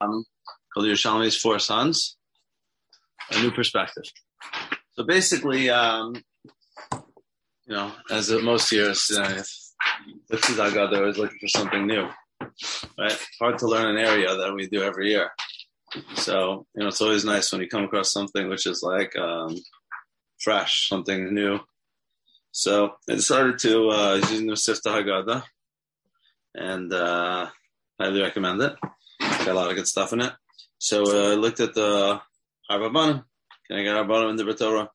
um, called Yerushalmi's Four Sons, a new perspective. So basically, um, you know, as most years, uh, this is Agad, they're always looking for something new, right? Hard to learn an area that we do every year. So, you know, it's always nice when you come across something which is like um, fresh, something new. So I decided to uh, use the Sifta Haggadah, and uh, highly recommend it. Got a lot of good stuff in it. So uh, I looked at the Harbabanim. Can I get Harbabanim in the Torah?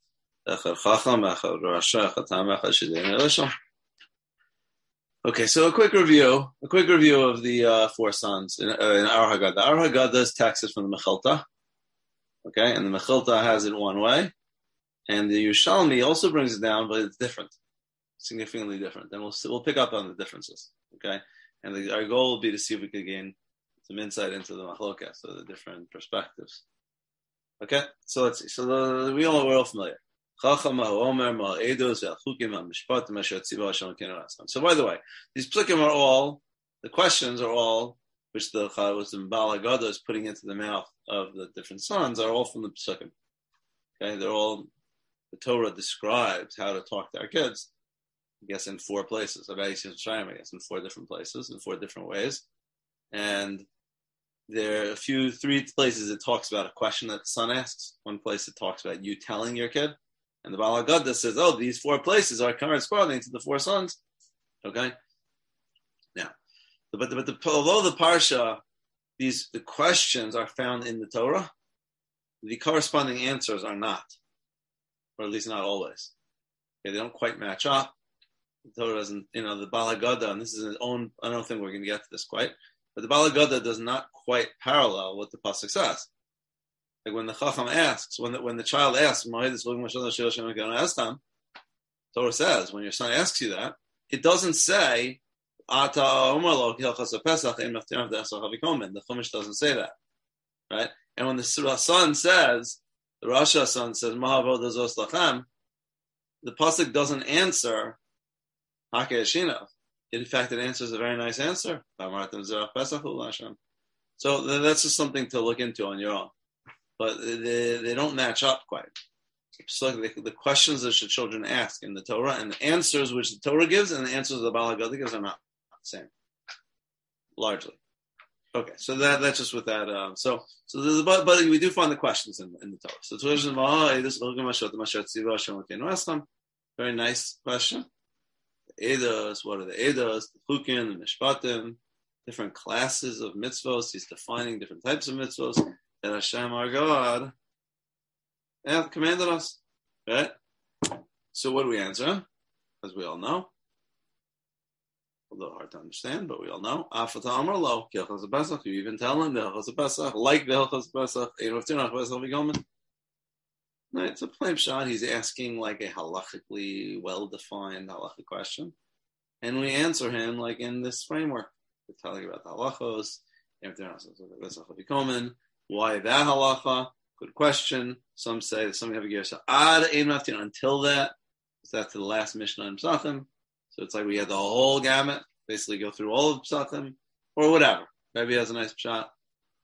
Okay, so a quick review, a quick review of the uh, four sons in, uh, in our Haggadah. Our Haggadah's text is from the Mechilta, okay, and the Mechilta has it one way, and the Yerushalmi also brings it down, but it's different, significantly different. And we'll we'll pick up on the differences, okay. And the, our goal will be to see if we can gain some insight into the machlokas, so the different perspectives. Okay, so let's see. So the, we all we're all familiar. So by the way, these psukim are all the questions are all which the was the Balagada is putting into the mouth of the different sons are all from the psukim. Okay, they're all the Torah describes how to talk to our kids. I guess in four places. I guess in four different places in four different ways, and there are a few three places it talks about a question that the son asks. One place it talks about you telling your kid. And the Balagada says, oh, these four places are corresponding to the four sons. Okay? Now, but, the, but the, although the Parsha, these the questions are found in the Torah, the corresponding answers are not, or at least not always. Okay, they don't quite match up. The Torah doesn't, you know, the Balagada, and this is its own, I don't think we're going to get to this quite, but the Balagada does not quite parallel what the Pasuk says. Like when the Chacham asks, when the, when the child asks, Torah says, when your son asks you that, it doesn't say, Ata the Chumash doesn't say that. Right? And when the son says, the Rasha son says, the Pasuk doesn't answer In fact, it answers a very nice answer. So that's just something to look into on your own but they, they don't match up quite. So the, the, questions that the children ask in the Torah and the answers which the Torah gives and the answers the Balagada gives are not the same, largely. Okay, so that that's just with that. Um, so so there's a, but, but we do find the questions in, in the Torah. So very nice question. Edos, what are the Edos, the Chukin, the Mishpatim, different classes of mitzvos. He's defining different types of mitzvos that Hashem our God hath commanded us. Right? So what do we answer? As we all know. A little hard to understand, but we all know. You even tell him the Hilchas Pesach, like the Hilchas Pesach, Ein. Right, it's a plain shot. He's asking like a halachically well-defined halachic question, and we answer him like in this framework. We're telling about the halachos, and also becomen. why that halacha? Good question. Some say that some have a gear. So ad until that. So that's the last Mishnah in Psachim. So it's like we had the whole gamut, basically go through all of Psachim or whatever. Maybe has a nice shot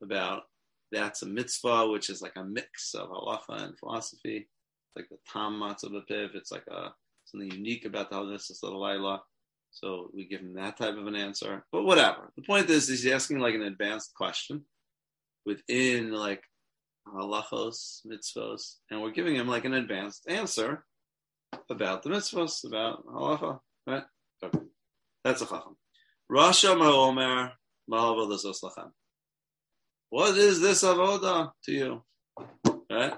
about that's a mitzvah, which is like a mix of halacha and philosophy. It's like the tam matzah b'piv. It's like a something unique about the halachas of the Laila. So we give him that type of an answer. But whatever. The point is, he's asking like an advanced question within like halachos, mitzvos, and we're giving him like an advanced answer about the mitzvos, about halacha, right? That's a chacham. Rasha ma'omer ma'avodas lachem. What is this avoda to you? Right?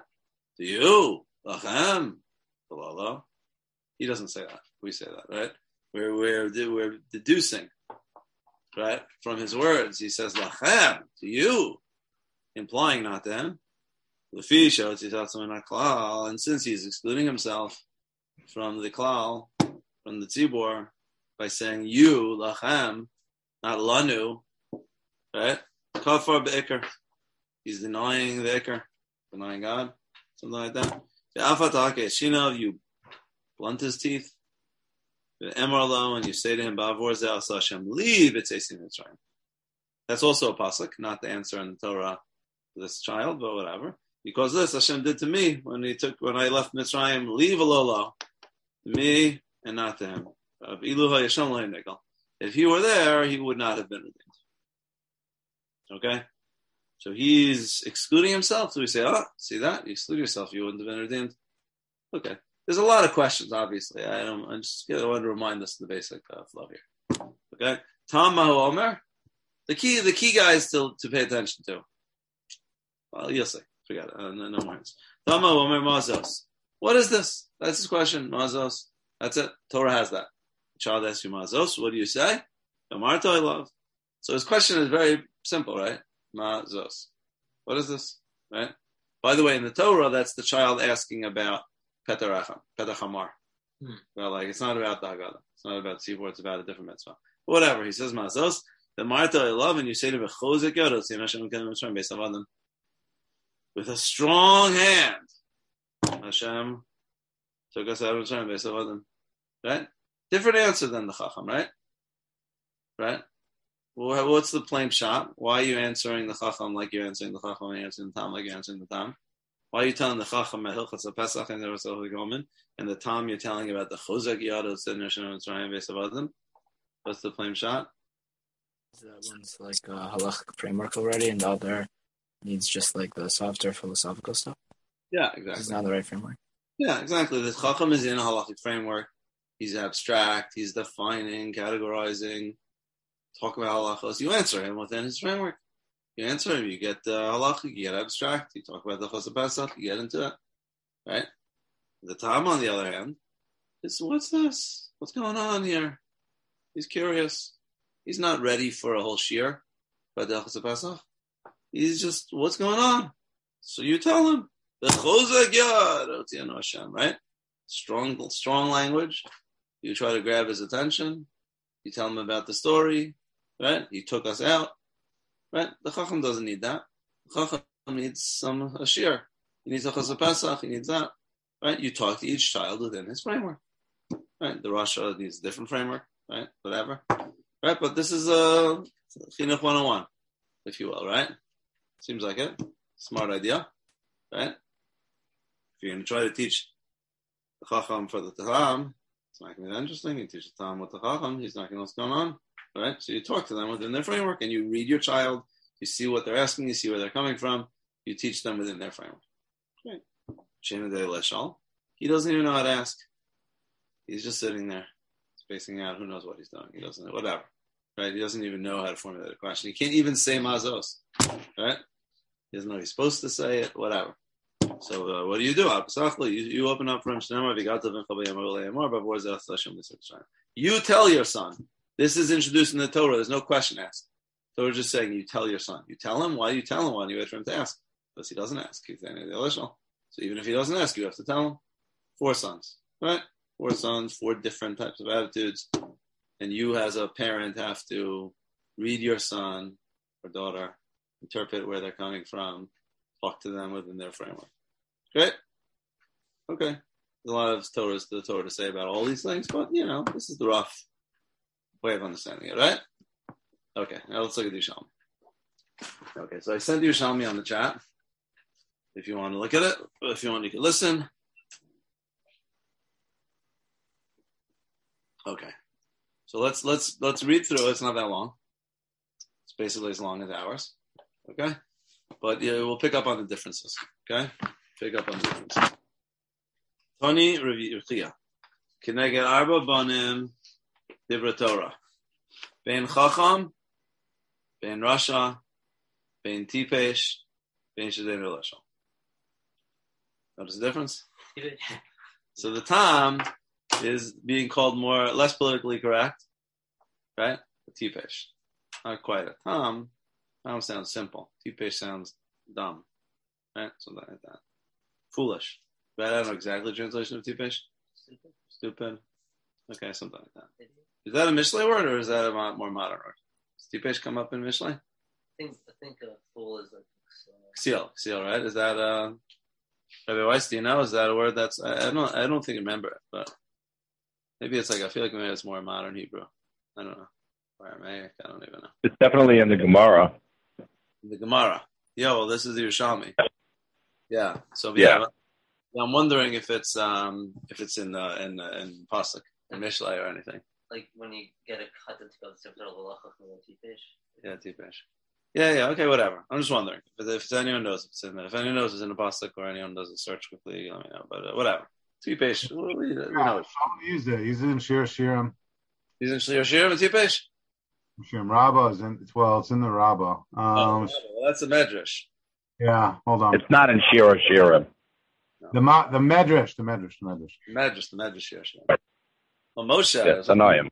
To you, lachem, He doesn't say that. We say that, right? We're we're we're deducing, right, from his words. He says lachem to you implying not them. And since he's excluding himself from the klal, from the tzibor, by saying you, lachem, not lanu, right? Kafar be'ikr. He's denying the ikr, denying God, something like that. Shinav, you blunt his teeth. The Emarlo, and you say to him, Bavor Hashem, leave it's Mitzrayim. That's also a pasuk, not the answer in the Torah to this child, but whatever. Because this Hashem did to me when he took when I left Mitzrayim, leave alolo, me and not to him. If he were there, he would not have been redeemed. Okay? So he's excluding himself. So we say, oh, see that? You exclude yourself, you wouldn't have been redeemed. Okay. There's a lot of questions, obviously. I don't I just want to remind us of the basic uh, flow here. Okay? Tom Omer. The key the key guys to to pay attention to. Well, you'll see. Forget it. Uh, no, no more. Tom Omer Mazos. What is this? That's his question. Mazos. That's it. Torah has that. The child asks you Mazos. What do you say? Amarto I love. So his question is very simple, right? Mazos. What is this? Right? By the way, in the Torah, that's the child asking about Petaracham, Petachamar. Hmm. Well, like, it's not about the Haggadah. It's not about Tzibor, it's about a different mitzvah. Whatever. He says Mazos. The Marta I love, and you say to Bechozek Yodot, with a strong hand. Hashem took us out of Mitzrayim, Right? Different answer than the Chacham, right? Right? Well, what's the plain shot? Why are you answering the Chacham like you're answering the Chacham and answering the Tam like you're answering the Tam? Why are you telling the Chacham at Hilchas Pesach and there was Gomen, and the Tam you're telling about the Chozak Yadot Sid Nishon Mitzrayim Vesavadim? What's the plain shot? That one's like a halachic framework already, and the other needs just like the softer philosophical stuff. Yeah, exactly. It's not the right framework. Yeah, exactly. The Chacham is in a halachic framework. He's abstract. He's defining, categorizing, talk about halachos, you answer him within his framework. You answer him, you get uh, halachic, you get abstract, you talk about the chos you get into it, right? The Tam, on the other hand, is what's this? What's going on here? He's curious. He's not ready for a whole shear by the chos. He's just, what's going on? So you tell him the yad, Hashem, right? Strong, strong language. You try to grab his attention. You tell him about the story. Right? He took us out. Right? The Chacham doesn't need that. The Chacham needs some Ashir. He needs a Chazal Pesach. He needs that. Right? You talk to each child within his framework. Right? The Rasha needs a different framework. Right? Whatever. Right? But this is a Chinuch 101, if you will. Right? Seems like it. Smart idea. Right? If you're going to try to teach the Chacham for the Taham, it's not going to be that interesting. You teach the Taham with the Chacham, he's not going to know what's going on. Right? So you talk to them within their framework and you read your child, you see what they're asking, you see where they're coming from, you teach them within their framework. Right. He doesn't even know how to ask. He's just sitting there, spacing out. Who knows what he's doing? He doesn't know, whatever. Right? He doesn't even know how to formulate a question. He can't even say mazos. Right? He doesn't know he's supposed to say it, whatever. So uh, what do you do? You, you open up from You tell your son, this is introduced in the Torah. There's no question asked. Torah is just saying, you tell your son. You tell him. Why you tell him? Why you wait for him to ask? Because he doesn't ask. He's saying the original. So even if he doesn't ask, you have to tell him. Four sons, right? Four sons, four different types of attitudes. And you, as a parent, have to read your son or daughter, interpret where they're coming from, talk to them within their framework. Great. Okay. There's a lot of Torahs to the Torah to say about all these things, but you know, this is the rough way of understanding it, right? Okay, now let's look at the Yerushalmi. Okay, so I sent you Yerushalmi on the chat. If you want to look at it, if you want, you can listen. Okay, so let's let's let's read through. It's not that long. It's basically as long as ours. Okay, but yeah, we'll pick up on the differences. Okay, pick up on the differences. Tony Revia. Keneged Arba Banim Dibra Torah. Ben Chacham, Ben Rasha, Ben Tipesh, Ben Shadin Relashal. Notice the difference? so the Tam is being called more, less politically correct, right? The Tipesh. Not quite a Tam. Tam sounds simple. Tipesh sounds dumb, right? Something like that. Foolish. Right? I don't know exactly the translation of Tipesh. Stupid. Stupid. Okay, something like that. Is that a Mishle word or is that a more modern word? Does Tipesh come up in Mishle? I think I think a fool is like Ksiel, Ksiel, right? Is that uh Rabbi Weiss, do you know? Is that a word that's I, I don't I don't think I remember it, but maybe it's like I feel like maybe it's more modern Hebrew. I don't know. Aramaic, I don't even know. It's definitely in the Gemara. The Gemara. Yeah, well, this is the Yerushalmi. Yeah. So Yeah. yeah. I'm wondering if it's um if it's in the in the, in Pasuk in Mishlei or anything. Like when you get a cut to go to the halacha from the tipesh. Yeah, Tipesh. Yeah, yeah. Okay, whatever. I'm just wondering if, if anyone knows if it's in there. If anyone knows it's in the Pasuk or anyone does a search quickly, let me know. But uh, whatever. Tipesh. We, we Yeah, know. Shlomo used it. He's in Shir Shirim. He's in Shir Shirim and Tipesh. Shirim Rabbah is in. It's, well, it's in the Rabbah. Um, oh, well, that's a medrash. yeah. Hold on. It's not in Shira Shirim. The Ma, the Medrash, the Medrash, the Medrash. Medrash, the medrash Shir Shirim. Well, Moshe. Yeah, Tanaim.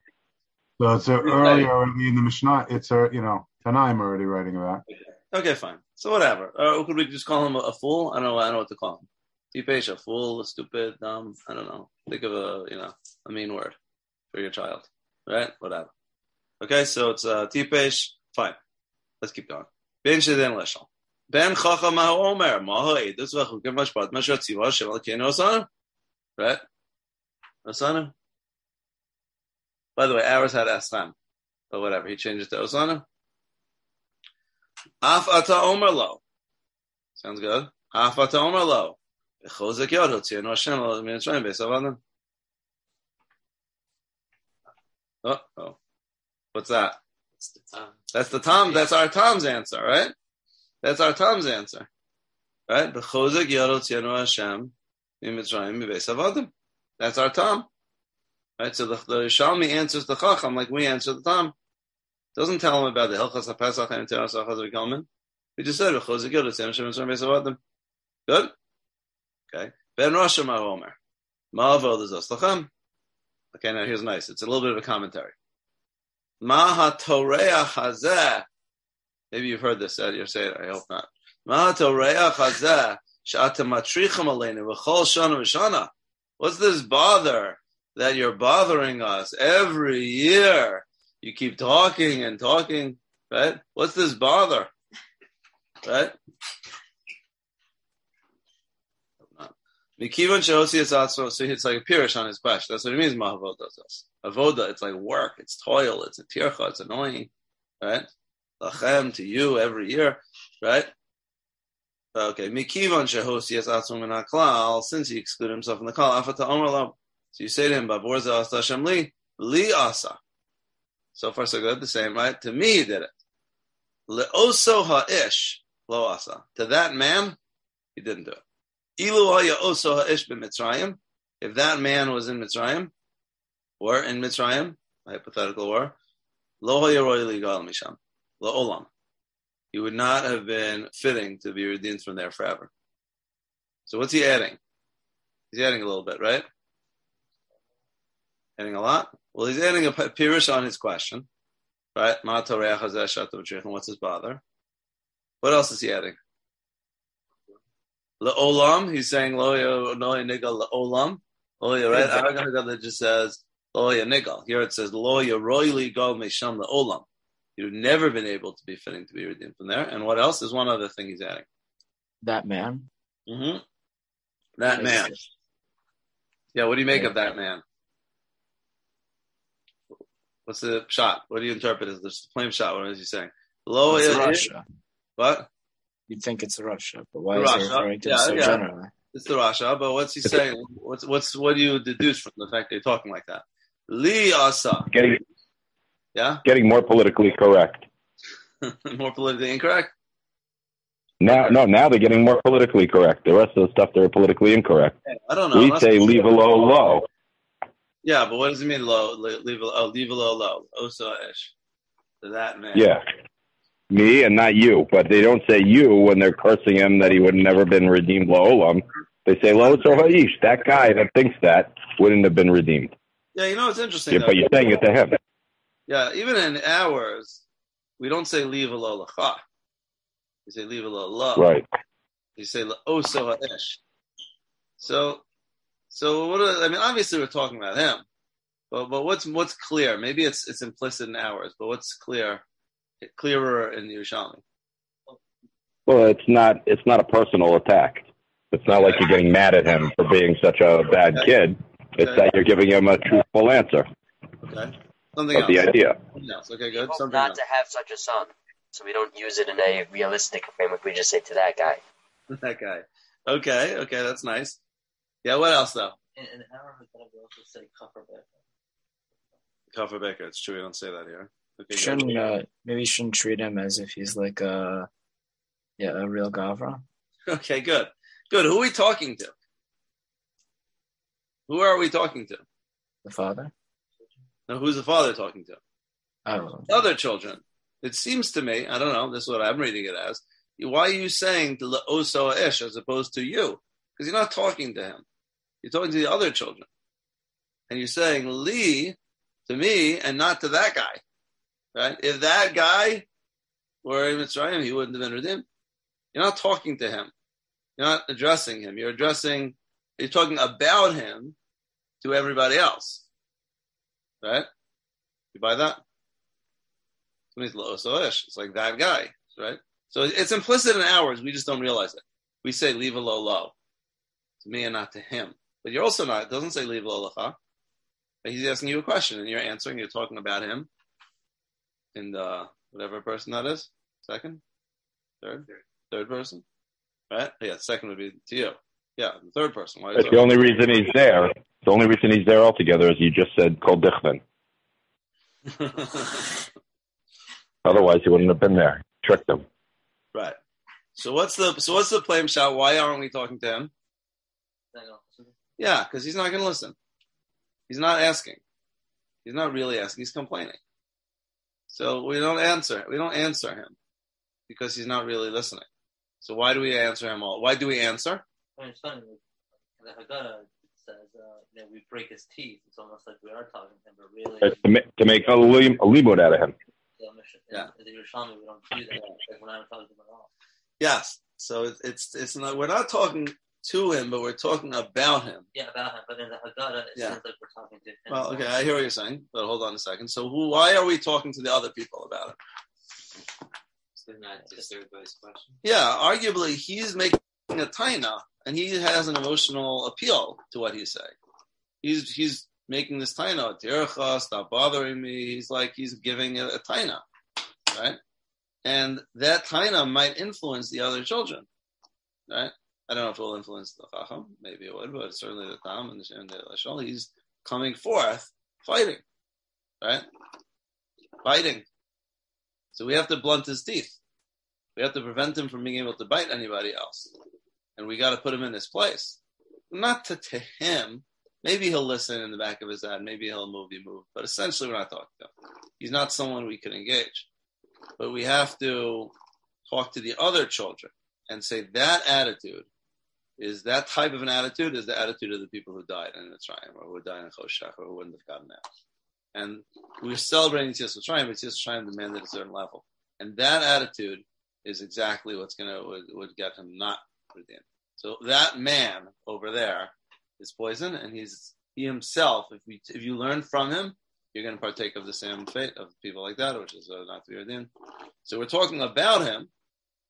So it's uh, earlier already in the Mishnah. It's a you know Tanaim already writing about. Okay, fine. So whatever. Or could we just call him a, a fool? I don't know. I don't know what to call him. Tipesh, a fool, a stupid, dumb. I don't know. Think of a you know a mean word for your child, right? Whatever. Okay, so it's uh, tipesh. Fine. Let's keep going. Ben sheden leshal. Ben chacham ma'hu omer ma'hu edus v'chukim mashpat mashat tziva shem alkeinu osanu. Right? Osanu. By the way, ours had asram, but whatever. He changed it to osanu. Af ata omer lo. Sounds good. Af ata omer lo. Bechozek yod hotzir Hashem lo mitzrayim be'esav adam. Oh, oh. What's that? It's the time. That's the Tom. That's our Tom's answer, right? That's our Tom's answer, right? Bechozek yod hotzir no Hashem mitzrayim be'esav adam. That's our Tom, right? So the, the Shalmi answers the Chacham like we answer the Tom. Doesn't tell him about the Hilchas HaPesach and Teras HaChazar Gelman. We just said, "V'chozek yod hotzir no Hashem mitzrayim be'esav adam." Good. Okay. Ben Rosh Omer. Ma'avod is Lachem. Okay, now here's nice. It's a little bit of a commentary. Maha Toreah Hazeh. Maybe you've heard this. You're saying, I hope not. Maha Toreah Hazeh. Sh'ata matricham aleinu v'chol shana v'shana. What's this bother that you're bothering us every year? You keep talking and talking, right? What's this bother? Right? Mikivan shehosi es atzmo, so it's like a pirish on his question. That's what it means. Mahavoda does. Avoda, it's like work, it's toil, it's a tircha, it's annoying, right? Lachem to you every year, right? Okay, mikivan shehosi es atzmo min haklal, since he excluded himself from the klal, afata omer lo. So you say to him, "Baborza asa li li asa." So far, so good. The same, right? To me, he did it. Leoso ha'ish lo asa. To that man, he didn't do it. Ilu haya oso ha'ish b'Mitzrayim. If that man was in Mitzrayim, or in Mitzrayim, hypothetical war, lo haya roy ligal misham, lo olam. He would not have been fitting to be redeemed from there forever. So what's he adding? He's adding a little bit, right? Adding a lot? Well, he's adding a pirish on his question, right? Ma Torah chazeh shato v'trich, and what's his bother? What else is he adding? Le'olam, he's saying lo ya no ya nigal le'olam. Lo ya, right? Aragon that just says loya nigal. Here it says lo ya royly go mesham. You've never been able to be fitting to be redeemed from there. And what else? There's one other thing he's adding. That man. Mm-hmm. That man. Yeah, what do you make of that man? What's the shot? What do you interpret as the plain shot? What is he saying? Lo It's ya- Russia. What? You'd think it's Russia, but why Russia, is he referring to yeah, it so yeah. generally? It's the Rasha, but what's he saying? What's what's what do you deduce from the fact that you're talking like that? Li asa, Getting yeah, getting more politically correct. more politically incorrect. Now, no, now they're getting more politically correct. The rest of the stuff they're politically incorrect. I don't know. We say leave a low low. Yeah, but what does it mean? Low, leave, a- oh, leave a low, oh, low. Osa ish. To that man. Yeah. Me and not you, but they don't say you when they're cursing him that he would have never been redeemed la'olam. They say lo so ha'ish. That guy that thinks that wouldn't have been redeemed. Yeah, you know it's interesting. Yeah, though. but you're saying it to him. Yeah, even in ours, we don't say leave a low lacha. We say leave a low low. Right. You say osa ish. Oh, so, so what? Are, I mean, obviously we're talking about him, but but what's what's clear? Maybe it's it's implicit in ours, but what's clear? Clearer in Yerushalmi. Well, it's not it's not a personal attack. It's not like you're getting mad at him for being such a bad kid. It's Okay. that you're giving him a truthful answer Okay, something of else. the idea. something else. Okay, good. hope Something not else. to have such a son, so we don't use it in a realistic framework. We just say to that guy. that guy. Okay, okay, that's nice. Yeah, what else though? In, in our Haggadah, we also say kafar be'er. Kafir Baker. It's true. We don't say that here. Okay. Shouldn't uh, maybe you shouldn't treat him as if he's like a yeah a real gavra. Okay, good. Good. Who are we talking to? Who are we talking to? The father. Now, who's the father talking to? Oh, Other children. It seems to me, I don't know, this is what I'm reading it as. Why are you saying to the Oso Ish as opposed to you? Because you're not talking to him. You're talking to the other children. And you're saying Lee to me and not to that guy. Right? If that guy were in Mitzrayim, he wouldn't have been redeemed. You're not talking to him. You're not addressing him. You're addressing, you're talking about him to everybody else. Right? You buy that? Oh, so. It's like that guy, right? So it's implicit in ours. We just don't realize it. We say leave a low low to me and not to him. But you're also not. It doesn't say leave a low. He's asking you a question and you're answering. You're talking about him and uh, whatever person that is. Second, third, third person, right? Yeah, second would be to you. Yeah, the third person. Why is But the only reason he's there, the only reason he's there altogether is you just said called Dichman. Otherwise, he wouldn't have been there. Tricked him. right. So what's the so what's the flame shot? Why aren't we talking to him? Then also- Yeah, because he's not going to listen. He's not asking. He's not really asking. He's complaining. So we don't answer. We don't answer him because he's not really listening. So why do we answer him all? Why do we answer? I mean, it's funny. The Haggadah, says, uh, you know, we break his teeth. It's almost like we are talking to him, but really, It's to, ma- to make a, lim- a limud out of him. the Mish- Yeah. in the Yerushalmi, we don't do that. Like, we're not talking to him at all. Yes. So it's it's not. We're not talking to him, but we're talking about him. Yeah, about him. But in the Haggadah, it Yeah. seems like we're talking to him. Well, okay, I hear what you're saying, but hold on a second. So who? Why are we talking to the other people about it? So not disturbed question. Yeah, arguably he's making a taina, and he has an emotional appeal to what he's saying. He's he's making this taina, Tircha, stop bothering me. He's like he's giving a, a taina, right? And that taina might influence the other children, right? I don't know if it will influence the chacham. Maybe it would, but certainly the tam and the, and the lashon. He's coming forth fighting, right? Fighting. So we have to blunt his teeth. We have to prevent him from being able to bite anybody else. And we got to put him in his place. Not to, to him. Maybe he'll listen in the back of his head. Maybe he'll move, be move. But essentially, we're not talking to him. He's not someone we can engage. But we have to talk to the other children and say that attitude is that type of an attitude is the attitude of the people who died in Mitzrayim or who died in Choshech or who wouldn't have gotten out. And we're celebrating Tzis Mitzrayim, but Tzis Mitzrayim demanded a certain level. And that attitude is exactly what's going to would, would get him not redeemed. So that man over there is poison, and he's he himself. If we if you learn from him, you're going to partake of the same fate of people like that, which is uh, not to be redeemed. So we're talking about him,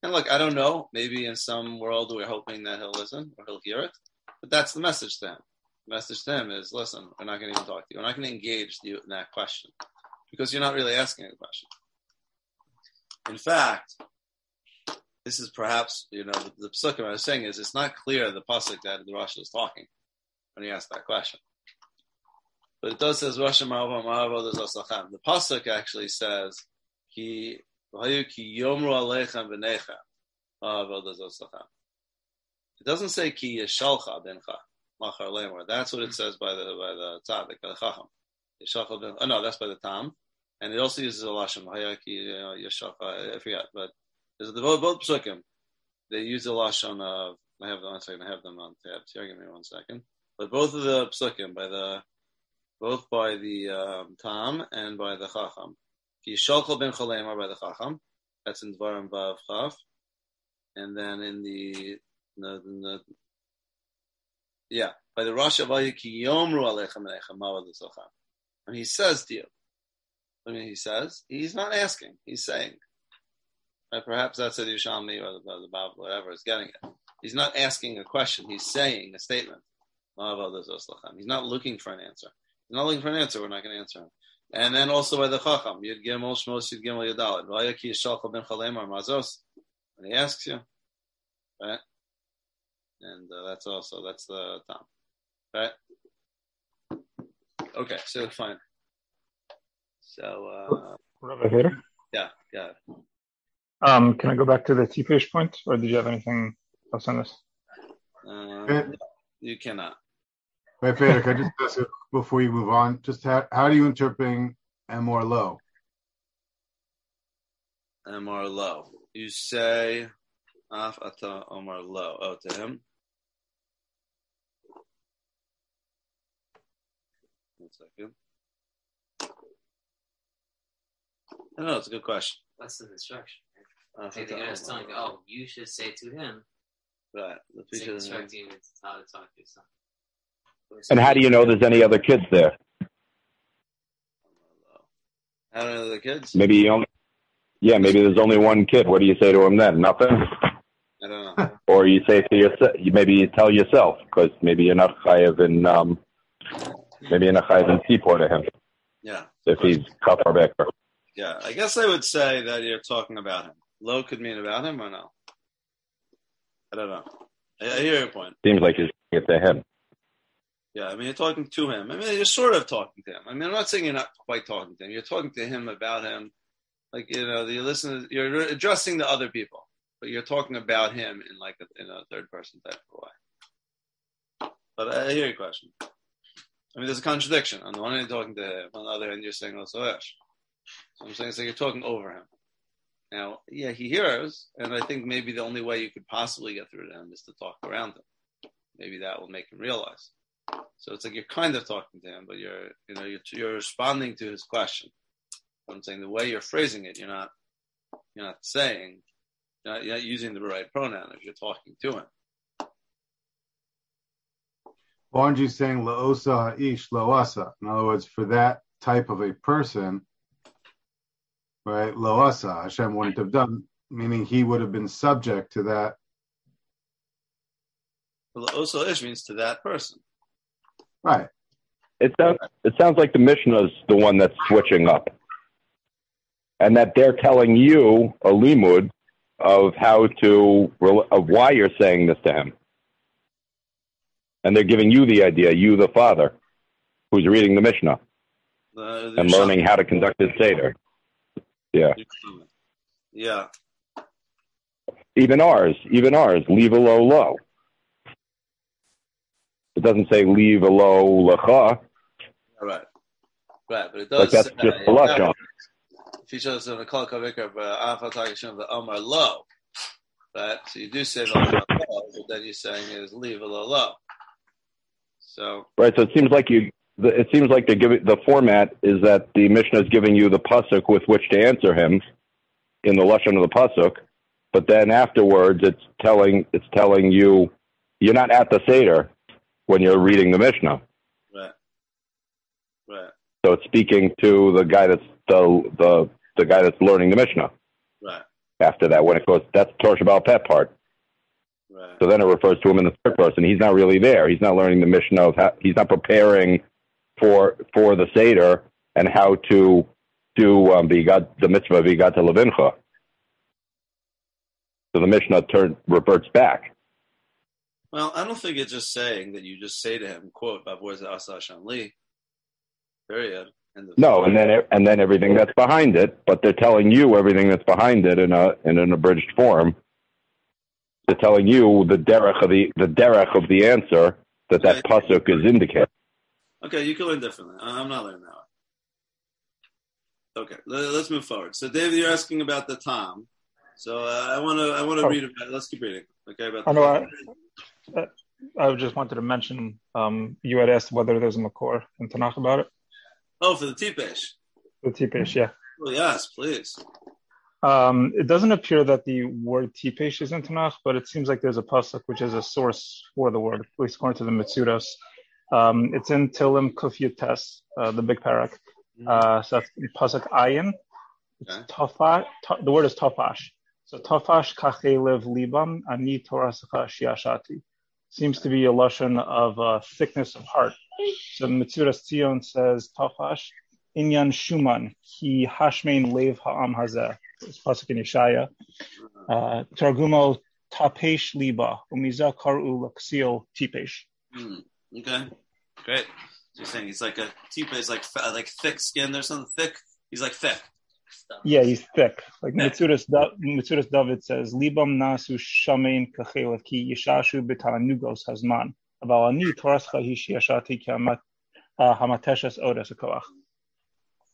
and look, I don't know. Maybe in some world we're hoping that he'll listen or he'll hear it, but that's the message to him. The message to him is, listen, we're not going to even talk to you. We're not going to engage you in that question because you're not really asking a question. In fact, this is perhaps, you know, the, the I was saying is it's not clear the pasuk that the Rosh is talking when he asked that question. But it does says Rosh The pasuk actually says ki v'nechem It doesn't say ki yeshalcha bencha machar. That's what it says by the by the tzaddik the chacham. Yeshalcha ben. Oh no, that's by the tam. And it also uses a lashon hayaki yeshalcha. I forget, but there's the both, psukim. They use the lashon of. I have one second. I have them on tabs here. Give me one second. But both of the psukim by the both by the um, tam and by the chacham. Ki yeshalcha ben cholemar by the chacham. That's in Dvarim Vav Chav. And then in the, the, the yeah, by the Rosh Havaya ki yomru alechem alechem l'socham. And he says to you, I mean, he says, he's not asking, he's saying. Right? Perhaps that's what Yerushalmi or the, the Bible, whatever, is getting it. He's not asking a question, he's saying a statement. He's not looking for an answer. He's not looking for an answer, we're not going to answer him. And then also by the Chacham, Yud Gimel, Shmos Yud Gimel Yadalit. Vaya ki yishalcha ben Chalem Mazos. And he asks you, right? And uh, that's also, that's the time, right? Okay, so fine. So, uh, Rabbi Feder? yeah, yeah. Um, can I go back to the Tipesh point, or did you have anything else on this? Um, you cannot. Wait, Feder, can I just ask you before you move on? Just how, how do you interpret M or low? Omar low. You say Af Ata Omar low. Oh, to him. One second. I don't know. It's a good question. That's an instruction. Af Right? Uh, ata The guy's Omar telling you, oh, you should say to him, Right. The it's feature is- instructing you how to talk to your son. And how do you know there's any other kids there? How do you know the kids? Maybe you only, yeah, maybe there's only one kid. What do you say to him then? Nothing. I don't know. Or you say to yourself, maybe you tell yourself because maybe you're not chayav in, um, maybe you're not chayav in seaport to him Yeah. if he's kafar becker. Yeah. I guess I would say that you're talking about him. Low could mean about him or no? I don't know. I, I hear your point. Seems like you're saying it to him. Yeah, I mean, you're talking to him. I mean, you're sort of talking to him. I mean, I'm not saying you're not quite talking to him. You're talking to him about him. Like, you know, you listen, you're addressing the other people, but you're talking about him in like a, in a third person type of way. But I hear your question. I mean, there's a contradiction. On the one hand, you're talking to him. On the other hand, you're saying, oh, so I'm saying, so you're talking over him. Now, yeah, he hears, and I think maybe the only way you could possibly get through to him is to talk around him. Maybe that will make him realize. So it's like you're kind of talking to him, but you're, you know, you're, you're responding to his question. I'm saying the way you're phrasing it, you're not, you're not saying, you're not, you're not using the right pronoun if you're talking to him. Why aren't you saying la'osa ha'ish lo'asa? In other words, for that type of a person, right, lo'asa, Hashem wouldn't have done, meaning he would have been subject to that. Well, also ish means to that person. Right. It sounds, it sounds like the Mishnah is the one that's switching up. And that they're telling you a limud of how to, of why you're saying this to him. And they're giving you the idea, you the father, who's reading the Mishnah The, the and learning how to conduct his Seder. Yeah. Yeah. Even ours, even ours, leave a low low. It doesn't say leave a low lacha. Right. Right, but it does Like that's say, just lashon. If you show in a kol kavikar, but alpha takashim the uh, omar low. Right? So you do say the omar low, but then you're saying is leave a low low. So Right. So it seems like you. It seems like it, the format is that the Mishnah is giving you the pasuk with which to answer him in the lashon of the pasuk, but then afterwards it's telling it's telling you you're not at the seder when you're reading the Mishnah. right. Right. So it's speaking to the guy that's the the the guy that's learning the Mishnah. Right. After that, when it goes, that's Torah Shabbat Pet part. Right. So then it refers to him in the third person. He's not really there. He's not learning the Mishnah of how, he's not preparing for for the Seder and how to do um, the the mitzvah Vigat Levincha. So the Mishnah turn, reverts back. Well, I don't think it's just saying that you just say to him, quote, Babur Asa Hashem Li. Period. End of No, and then and then everything that's behind it, but they're telling you everything that's behind it in a in an abridged form. They're telling you the derech of the the derech of the answer that that pasuk is indicating. Okay, you can learn differently. I- I'm not learning that way. Okay, let- let's move forward. So, David, you're asking about the Tom. So, uh, I want to I want to Oh. read about. Let's keep reading. Okay, about I the know. Tom. I, I just wanted to mention. Um, you had asked whether there's a makor in Tanakh about it. Oh, for the Tipesh. The Tipesh, yeah. Oh, yes, please. Um, it doesn't appear that the word Tipesh is in Tanakh, but it seems like there's a pasuk which is a source for the word, at least according to the Mitzudos. Um, it's in Tilim Kufyutes, uh, the big parak. Uh, so that's pasuk ayin. It's Okay. the word is tafash. So tafash kachelev libam ani torasacha shiashati. Seems to be a lashon of uh, thickness of heart. So Mitzudas Tzion says tafash inyan shuman ki hashmein lev ha'am hazeh. It's pasuk in Yeshaya. Uh, Targumo tapesh liba umiza karu laksil tipesh. Hmm. Okay, great. So you're saying he's like a tipa is like like thick skinned or something thick. He's like thick. Stuff. Yeah, he's thick. Like Yeah. Mitzudas, Da- David says, "Libam nasu shamein kachelet ki yishashu b'tanugos hazman." Aval ani torascha hishiashati kamat uh, hamateshes odes hakoach.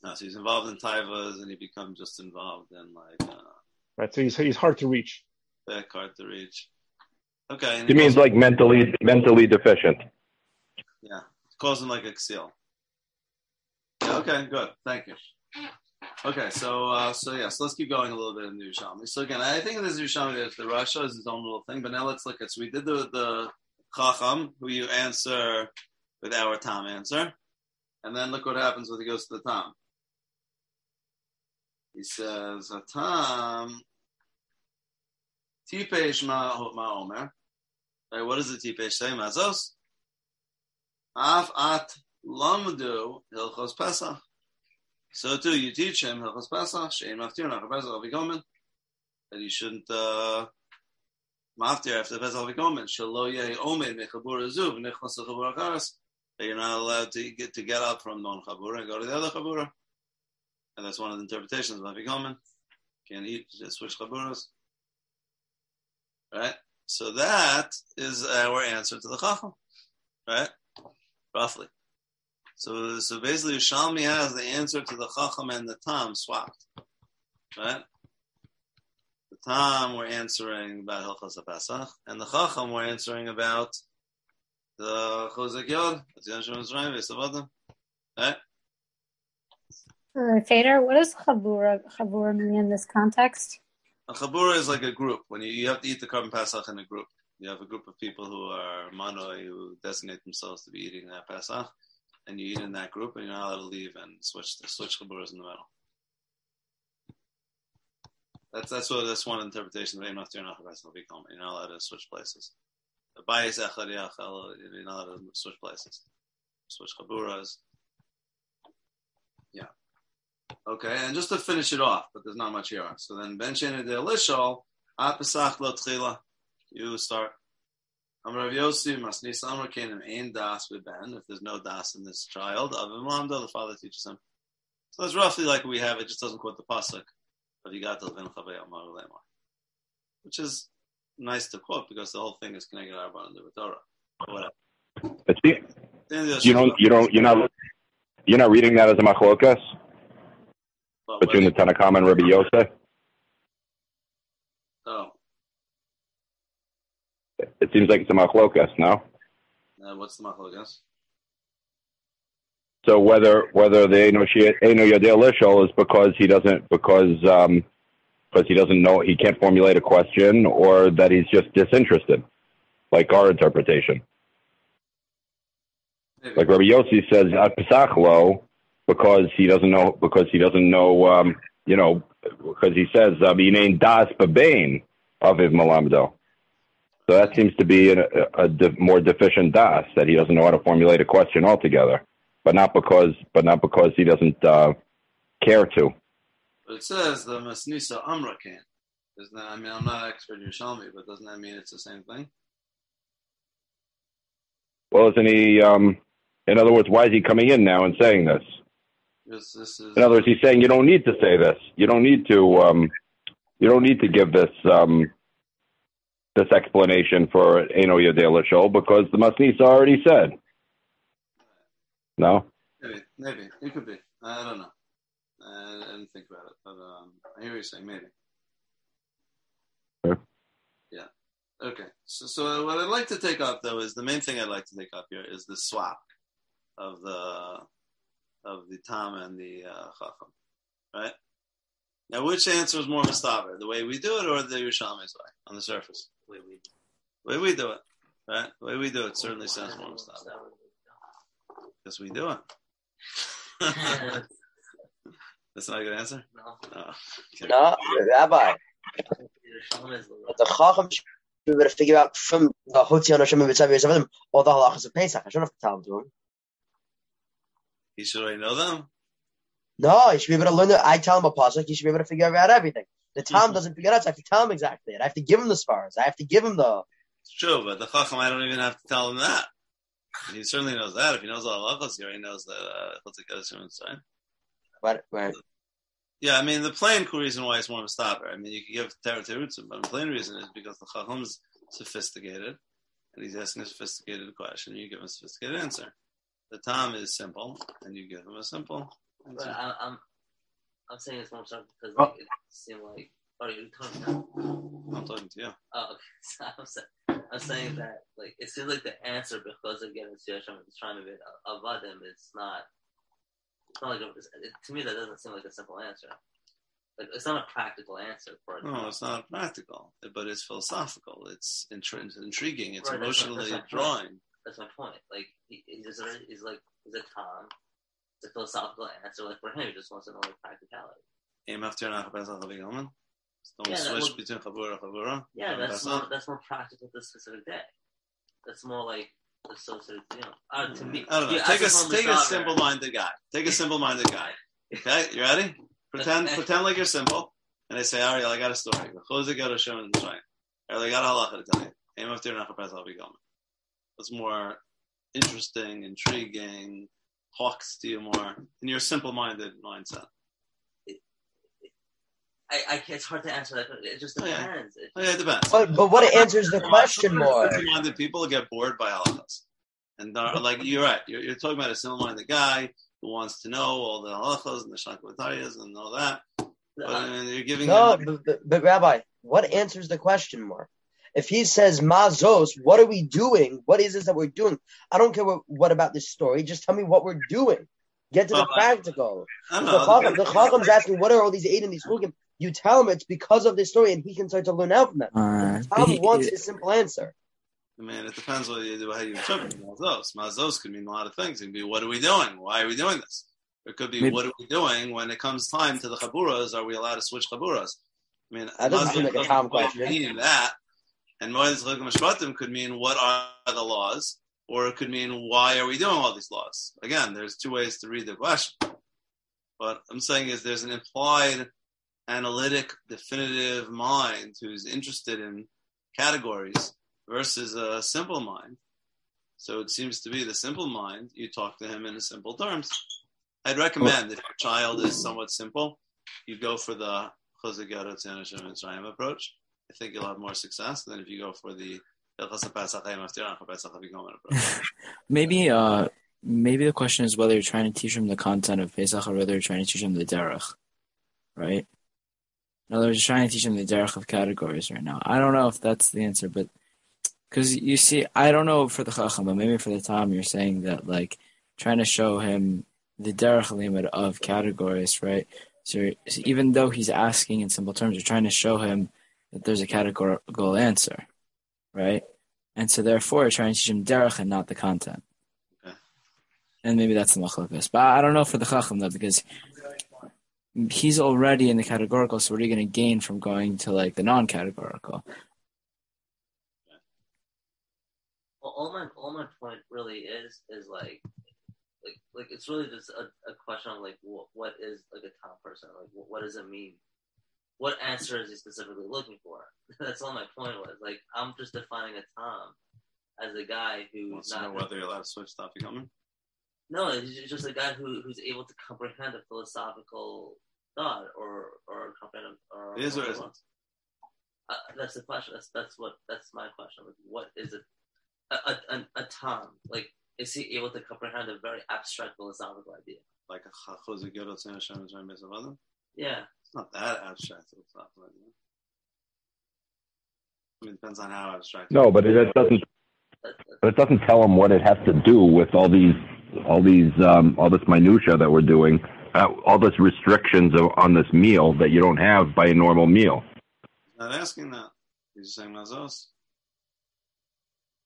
No, so he's involved in taivas and he becomes just involved in like uh, Right, so he's he's hard to reach. thick, hard to reach. Okay, and He means like mentally mentally deficient. yeah, calls him like a seal. Yeah, okay, good. Thank you. Okay, so uh, so yeah, so let's keep going a little bit in the Yerushalmi. So again, I think in this Yerushalmi, the Rasha is his own little thing, but now let's look at. So we did the the Chacham, who you answer with our Tom answer, and then look what happens when he goes to the Tom. He says, a "Tom, tipesh ma ma omer." Right, what does the tipesh say? Mazos. Af at lamdu hilchos pesach. So too, you teach him Hilchos Pesach, Shein Maftir, Nachar Pesach Avikomen, that he shouldn't uh, Maftir after Pesach Avikomen, Shalo Yehi Omed Mechabur Azuv, Nechlas Chabur Acharas, that you're not allowed to get to get up from non Chabura and go to the other Chabura. And that's one of the interpretations of Avikomen. Can't eat, just switch Chaburas. Right? So that is our answer to the Chacham. Right? Roughly. So, so basically, Shalmi has the answer to the Chacham and the Tam swapped, right? The Tam we're answering about Hilchas Pesach, and the Chacham we're answering about the Chozek Yod, the Yom Mitzrayim, Vesavadim, right? Uh, Feder, what does chabura chabura mean in this context? A Chabura is like a group. When you, you have to eat the Korban Pesach in a group, you have a group of people who are manoi who designate themselves to be eating that Pesach, and you eat in that group, and you're not allowed to leave and switch the switch Chaburas in the middle. That's that's what that's one interpretation of. You're not allowed to switch places. The Bayis Echad you're not allowed to switch places. Switch Chaburas. Yeah. Okay, and just to finish it off, but there's not much here. So then Ben Shena de Elishol, At Pesach Lo you start. Amar Rav Yossi Masnis Amar Kenim Ein Das Ben. If there's no Das in this child, Avim Lamdo, the father teaches him. So that's roughly like we have. It just doesn't quote the pasuk of Yigat Levin Chavei Amar Lemar, which is nice to quote because the whole thing is connected to Arba and the Torah. Whatever. You don't you don't you're not you're not reading that as a machlokas between the Tanakam and Rabbi Yosef. Oh, It seems like it's a machlokas, no? uh, what's the machlokas? So whether whether the Eino Yodel is because he doesn't because um because he doesn't know he can't formulate a question or that he's just disinterested, like our interpretation. Maybe. Like Rabbi Yossi says at Pesach lo because he doesn't know because he doesn't know um you know because he says uh, das babain aviv malamdo. So that seems to be a, a, more deficient das that he doesn't know how to formulate a question altogether, but not because but not because he doesn't uh, care to. But it says the Masnisa Amra can. Doesn't that, I mean, I'm not an expert in Yerushalmi, but doesn't that mean it's the same thing? Well, isn't he? Um, in other words, why is he coming in now and saying this? Because this is. In other words, he's saying you don't need to say this. You don't need to. Um, you don't need to give this um, this explanation for Eno Yadela show because the Masnisa already said. No. Maybe, maybe. It could be. I don't know. I didn't think about it, but um, I hear you're saying. Maybe. Sure. Yeah. Okay. So, so what I'd like to take up, though, is the main thing I'd like to take up here is the swap of the of the Tam and the uh, Chacham, right? Now, which answer is more mustaver, the way we do it or the Yerushalmi's way on the surface? Wait, wait. The way we do it, right? The way we do it certainly sounds more mustaver because we do it. That's not a good answer. No, Oh, okay. No, Rabbi, Yerushalmi the the Chacham should be able to figure out from the Hotzi Anoshim and Mitzvah Yisraelim all the halachas of Pesach. I shouldn't have to tell him to him. He should already know them. No, you should be able to learn. The, I tell him a pasuk, you should be able to figure out everything. The Tom doesn't figure it out. So I have to tell him exactly it. I have to give him the spars. I have to give him the. It's true, but the Chacham, I don't even have to tell him that. He certainly knows that. If he knows all halachos, he already knows that. Uh, let's take Hashem. What? Right. Yeah, I mean the plain reason why it's more of a stopper. I mean you can give Tara but the plain reason is because the Chacham's sophisticated, and he's asking a sophisticated question. You give him a sophisticated answer. The Tom is simple, and you give him a simple But answer. I, I'm, I'm saying this more so because Oh. it seemed like. Oh, you're talking now? I'm talking to you. Oh, okay. So I'm, saying, I'm saying that like it seems like the answer because again it's Yasham is trying to be avadim. It's not. It's not like a, it, to me that doesn't seem like a simple answer. Like it's not a practical answer for it. No, it's not practical, but it's philosophical. It's intri- it's intriguing. It's Right, that's my- emotionally that's my point. drawing. That's my point. Like he, he's just he's like he's a Tom. It's a philosophical answer. Like for him, he just wants to know like practicality. Aim after an Don't Yeah, switch would- between Chabura Chabura. Yeah, that's more that's more practical to a specific day. That's more like associated. You know, uh, to me. I don't know. yeah, take a take a simple-minded guy. Take a simple-minded guy. Okay, you ready? Pretend pretend like you're simple, and they say, "Ariel, I got a story. Close it, go to Shem and Mitzrayim. Ariel, I got a halacha to tell you. Aim after an Achabez Achavigomen. It's more interesting, intriguing, talks to you more in your simple-minded mindset. I, I it's hard to answer that. It just Oh, yeah. depends. It Oh, yeah, it depends. But but what answers the question more? Simple-minded people get bored by halachas, and they're- like you're right. You're, you're talking about a simple-minded guy who wants to know all the halachas and the shakvatarias and all that. But Uh, uh, you're giving No, him but, but, but Rabbi, what answers the question more? If he says mazos, what are we doing? What is this that we're doing? I don't care what, what about this story. Just tell me what we're doing. Get to the Well, I- practical. The know. Chacham, the Chacham's asking, what are all these eight in these chugim? You tell him it's because of this story, and he can start to learn out from that. Uh, Tom he- wants a simple answer. I mean, it depends what you do, how you interpret mazos. Mazos could mean a lot of things. It could be, what are we doing? Why are we doing this? It could be, Maybe- what are we doing when it comes time to the chaburas? Are we allowed to switch chaburas? I mean, That doesn't seem mazos like a doesn't Tom question. Mean that, and moed zechim mishpatim could mean what are the laws, or it could mean why are we doing all these laws? Again, there's two ways to read the question. What I'm saying is there's an implied analytic, definitive mind who's interested in categories versus a simple mind. So it seems to be the simple mind, you talk to him in simple terms. I'd recommend if your child is somewhat simple, you go for the Gerot Tzionah Mitzrayim approach. I think you'll have more success than if you go for the maybe uh maybe the question is whether you're trying to teach him the content of Pesach or whether you're trying to teach him the derech, right? In other words, you're trying to teach him the derech of categories right now. I don't know if that's the answer, but because you see, I don't know for the chacham, but maybe for the Tom, you're saying that like trying to show him the derech limit of categories, right? So, so even though he's asking in simple terms, you're trying to show him that there's a categorical answer, right? And so therefore, you're trying to teach him derech and not the content. Okay. And maybe that's the machlokes. But I don't know for the chacham though, because he's already in the categorical. So what are you going to gain from going to like the non-categorical? Well, all my all my point really is is like like like it's really just a, a question of like what what is like a top person like what, what does it mean what answer is he specifically looking for that's all my point was like i'm just defining a tom as a guy who's Wants to know not whether you're allowed to switch stuff coming. no he's just a guy who who's able to comprehend a philosophical thought or or comprehend or, It is or isn't. uh, that's the question. That's that's what that's my question. Like, what is it? A, a, a, a Tom, like, is he able to comprehend a very abstract philosophical idea? Like a Chozeh Gerot Tzionah Mitzrayim Beis Yeah, not that abstract. It's not, but, yeah. I mean, it depends on how abstract. No, but it, it doesn't. But it doesn't tell him what it has to do with all these, all these, um, all this minutia that we're doing, uh, all those restrictions of, on this meal that you don't have by a normal meal. Not asking that. He's saying mazos.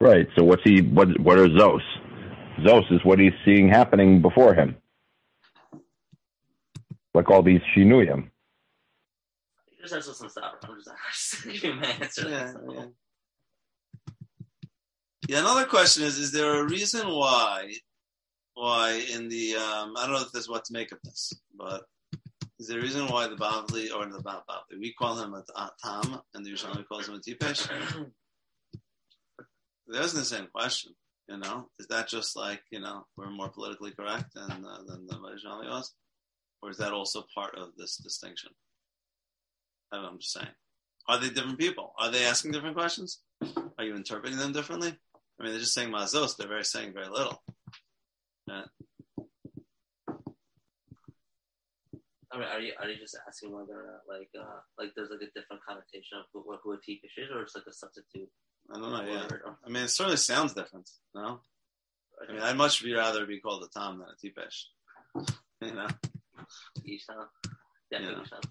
Right. So what's he? What? What are zos? Zos is what he's seeing happening before him, like all these shinuyim. Just to listen stop. I'm just, I'm just giving you my answer. Yeah, yeah. Yeah, another question is: Is there a reason why, why in the um, I don't know if there's what to make of this, but is there a reason why the Bavli or the Bav Bavli we call him a Tam and the Yerushalmi calls him a Tipesh? There's the same question. You know, is that just like you know we're more politically correct than uh, than the Yerushalmi was, or is that also part of this distinction? I don't know, I'm just saying. Are they different people? Are they asking different questions? Are you interpreting them differently? I mean, they're just saying mazos. They're very saying very little. Yeah. I mean, are you are you just asking whether or not like uh like there's like a different connotation of who, who a tipesh is, or it's like a substitute? I don't know. Yeah. word? I mean, it certainly sounds different. No. I mean, I'd much rather be called a Tom than a Tipesh. You know. Each time, yeah, Yeah. each time.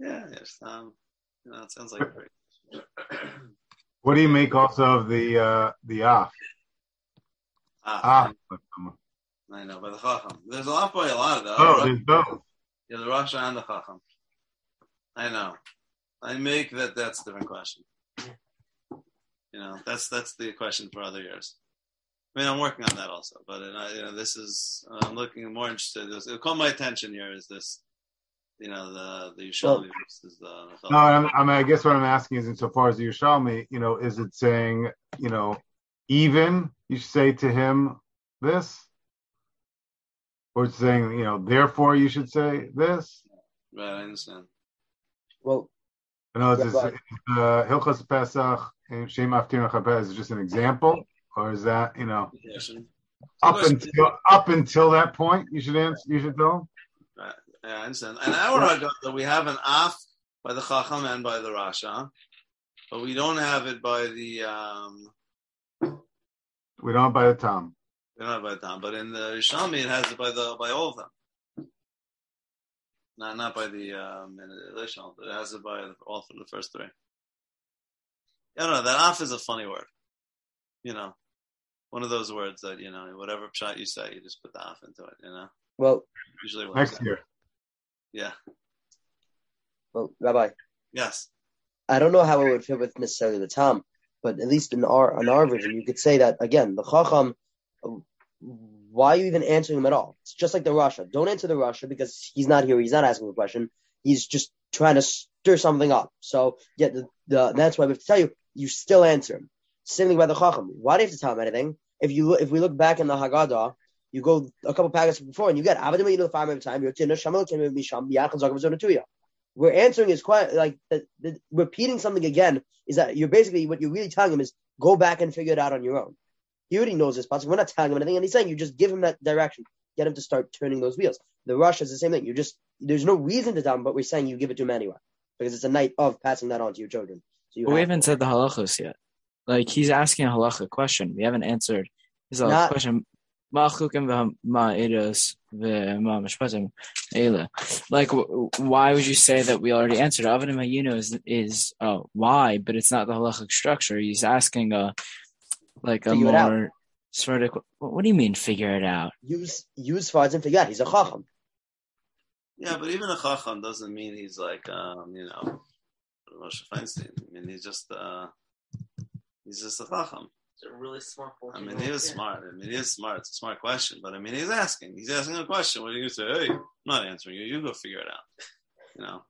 Yeah. Yes. Um. You know, it sounds like a great. What do you make also of the uh, the af? Ah, Ah, I know, but the Chacham. There's a lot by a lot of that. oh, there's both. Yeah, the Rasha and the Chacham. I know. I make that that's a different question. You know, that's that's the question for other years. I mean, I'm working on that also, but uh, you know, this is I'm looking more interested. It caught my attention here is this, you know, the the Yerushalmi versus the. the No, I'm, I'm, I guess what I'm asking is, insofar as the Yerushalmi, you know, is it saying, you know, even you should say to him this, or it's saying, you know, therefore you should say this? Right, I understand. Well, I know Yeah, this but- uh, Hilchas Pesach and Shem Aftir Chapez is just an example, or is that, you know, up until up until that point you should answer, you should tell? Right. I understand. And I would we have an af by the Chacham and by the Rasha, but we don't have it by the um, We don't have by the Tom. we don't have it by the Tom, but in the Yerushalmi it has it by the by all of them. Not not by the um, in the Rishon, but it has it by all for the first three. I don't know. That af is a funny word. You know, one of those words that you know, whatever shot you say, you just put the af into it. You know, well, usually works Next out. year. Yeah. well, Rabbi, Yes. I don't know how it would fit with necessarily the Tom, but at least in our in our version, you could say that again. The Chacham, why are you even answering him at all? It's just like the Rasha. Don't answer the Rasha because he's not here. He's not asking a question. He's just trying to stir something up. So yeah, the, the that's why we have to tell you. You still answer him. Same thing by the Chacham. Why do you have to tell him anything? If you if we look back in the Haggadah, you go a couple paragraphs before and you get Avadim the five time. You're Shamal Misham Yachal we're answering his question like the, the, repeating something again is that you're basically what you're really telling him is go back and figure it out on your own. He already knows this possible. We're not telling him anything, and he's saying you just give him that direction, get him to start turning those wheels. The rush is the same thing. You just there's no reason to tell him, but we're saying you give it to him anyway because it's a night of passing that on to your children. So you But we have haven't said the halachos yet. Like he's asking a halacha question. We haven't answered his Not- question. Ma chukim v'ha- ma edos v'ma mishpatim. Like, why would you say that we already answered? Avadim Hayinu is is uh, why, but it's not the halachic structure. He's asking a like a Figure more sort of. What, what do you mean? Figure it out. use use fards and figure out. He's a chacham. Yeah, but even a chacham doesn't mean he's like, um, you know, Moshe Feinstein. I mean, he's just, uh, he's just a chacham. It's a really smart. I mean, he is smart. I mean, he is smart. It's a smart question, but I mean, he's asking. He's asking a question. What are you gonna say? Hey, I'm not answering you. You go figure it out. You know.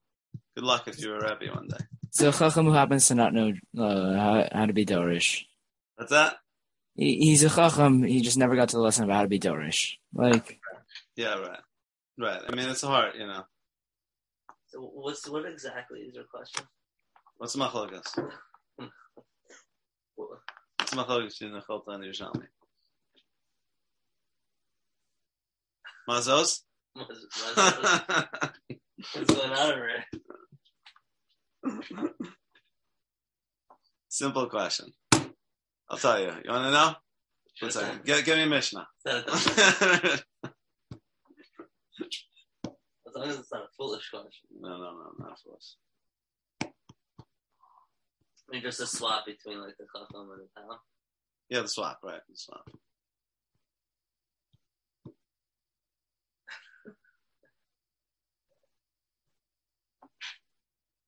Good luck if you're a rabbi one day. So a chacham who happens to not know uh, how, how to be dorish. That's that. He, he's a chacham. He just never got to the lesson of how to be dorish. Like Yeah, right, right. I mean, it's hard. You know. So what's what exactly is your question? What's machlokas? Between the Cholta and the Yerushalmi? Mazos. What's, what's, what's going on over here? Simple question. I'll tell you. You want to know? One second. Give, give me a Mishnah. As long as it's not a foolish question. no, no, no, not for us. I mean, just a swap between like the chacham and the town. Yeah, the swap, right? The swap.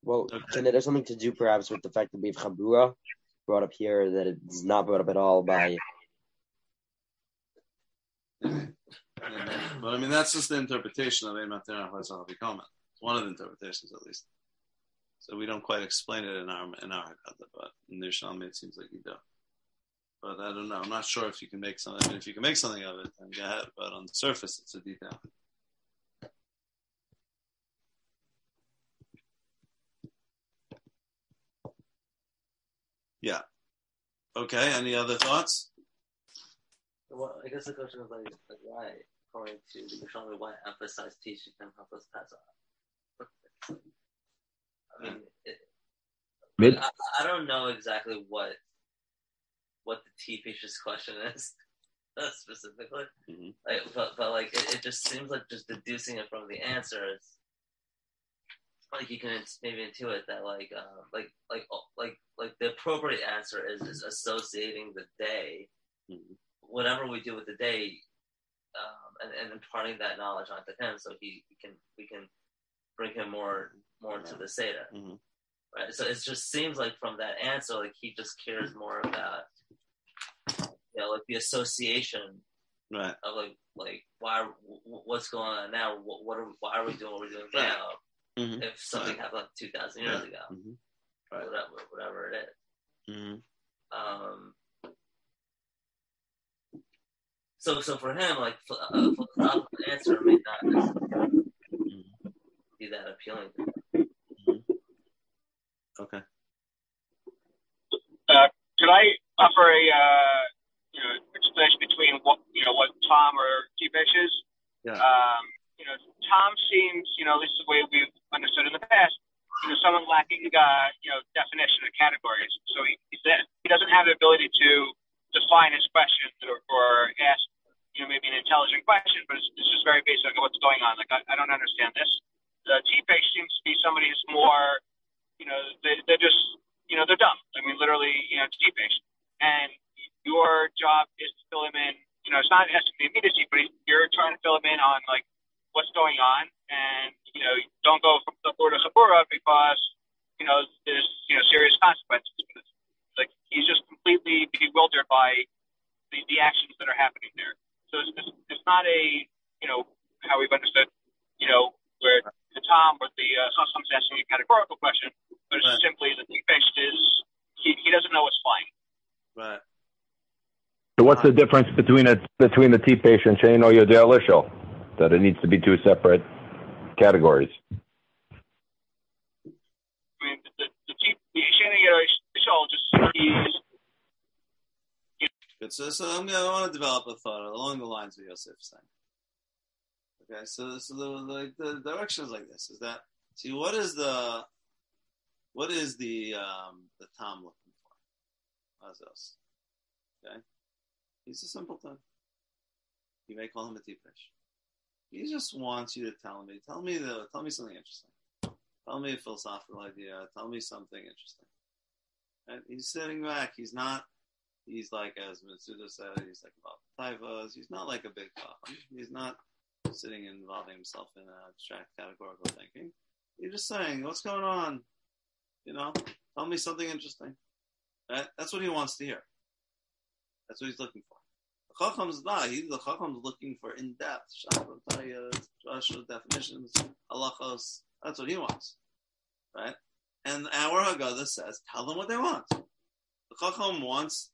Well, Okay. can it have something to do perhaps with the fact that we have chabura brought up here that it's not brought up at all by I but I mean, that's just the interpretation of Eimat Terach Lezachav Comment. It's one of the interpretations, at least. So we don't quite explain it in our in our Haggadah, but in the Yerushalmi it seems like you do. But I don't know. I'm not sure if you can make something. I mean, if you can make something of it, then go ahead. But on the surface, it's a detail. Yeah. Okay. Any other thoughts? Well, I guess the question is like, like why, according to the Yerushalmi, why emphasize teaching them how to pass on? I mean, it, Mid- I, I don't know exactly what what the T patient's question is specifically. Mhm. Like, but, but like it, it just seems like just deducing it from the answers. like you can maybe intuit that like uh, like like oh, like like the appropriate answer is is associating the day, Mhm. whatever we do with the day, um, and, and imparting that knowledge onto him, so he, he can we can bring him more more to the seder. Mhm. Right. So it just seems like from that answer, like he just cares more about you know like the association Right. of like like why what's going on now? What, what are why are we doing what we're doing Right. now? Mhm. If something Right. happened two thousand years Right. ago, Mhm. Right. whatever whatever it is. Mhm. Um, so so for him, like a philosophical answer may not be that appealing. to him. Okay. Uh, could I offer a uh, you know explanation between what you know what Tom or Tipesh is? Yeah. Um, you know, Tom seems you know this is the way we've understood in the past. You know, someone lacking uh, you know definition of categories. So he he, said, he doesn't have the ability to define his question or, or ask you know maybe an intelligent question, but it's, it's just very basic of what's going on. Like I, I don't understand this. The Tipesh seems to be somebody who's more you know they, they're just you know, they're dumb. I mean, literally, you know, it's Tipesh. And your job is to fill him in. You know, it's not the immediacy, but you're trying to fill him in on, like, what's going on. And, you know, don't go from Chabura to Chabura because, you know, there's, you know, serious consequences. Like, he's just completely bewildered by the, the actions that are happening there. So it's, it's, it's not a, you know, how we've understood, you know, where the Tom or the uh, Sosom's asking a categorical question, but it's Right. simply the Tipesh is, he, he doesn't know what's flying. Right. So what's the difference between a between the T patient chain or your Ishel? That it needs to be two separate categories. I mean, the, the, T, the Shana Yishol just, he's, Good. So, so I'm gonna, I want to develop a thought along the lines of Yosef saying. Okay, so so the like the direction is like this: is that see what is the what is the um the Tom looking for? Azos. Okay, he's a simpleton. You may call him a tipesh. He just wants you to tell me, tell me the, tell me something interesting. Tell me a philosophical idea. Tell me something interesting. And he's sitting back. He's not he's like as Mitsuda said, he's like about taivas. He's not like a big chacham. He's not sitting and involving himself in uh, abstract categorical thinking. He's just saying, what's going on? You know, tell me something interesting. That, that's what he wants to hear. That's what he's looking for. The chacham's not. He, the chacham's looking for in depth, shaprotayas, drasha definitions, halachos. That's what he wants, right? And our Haggadah says, tell them what they want. The chacham wants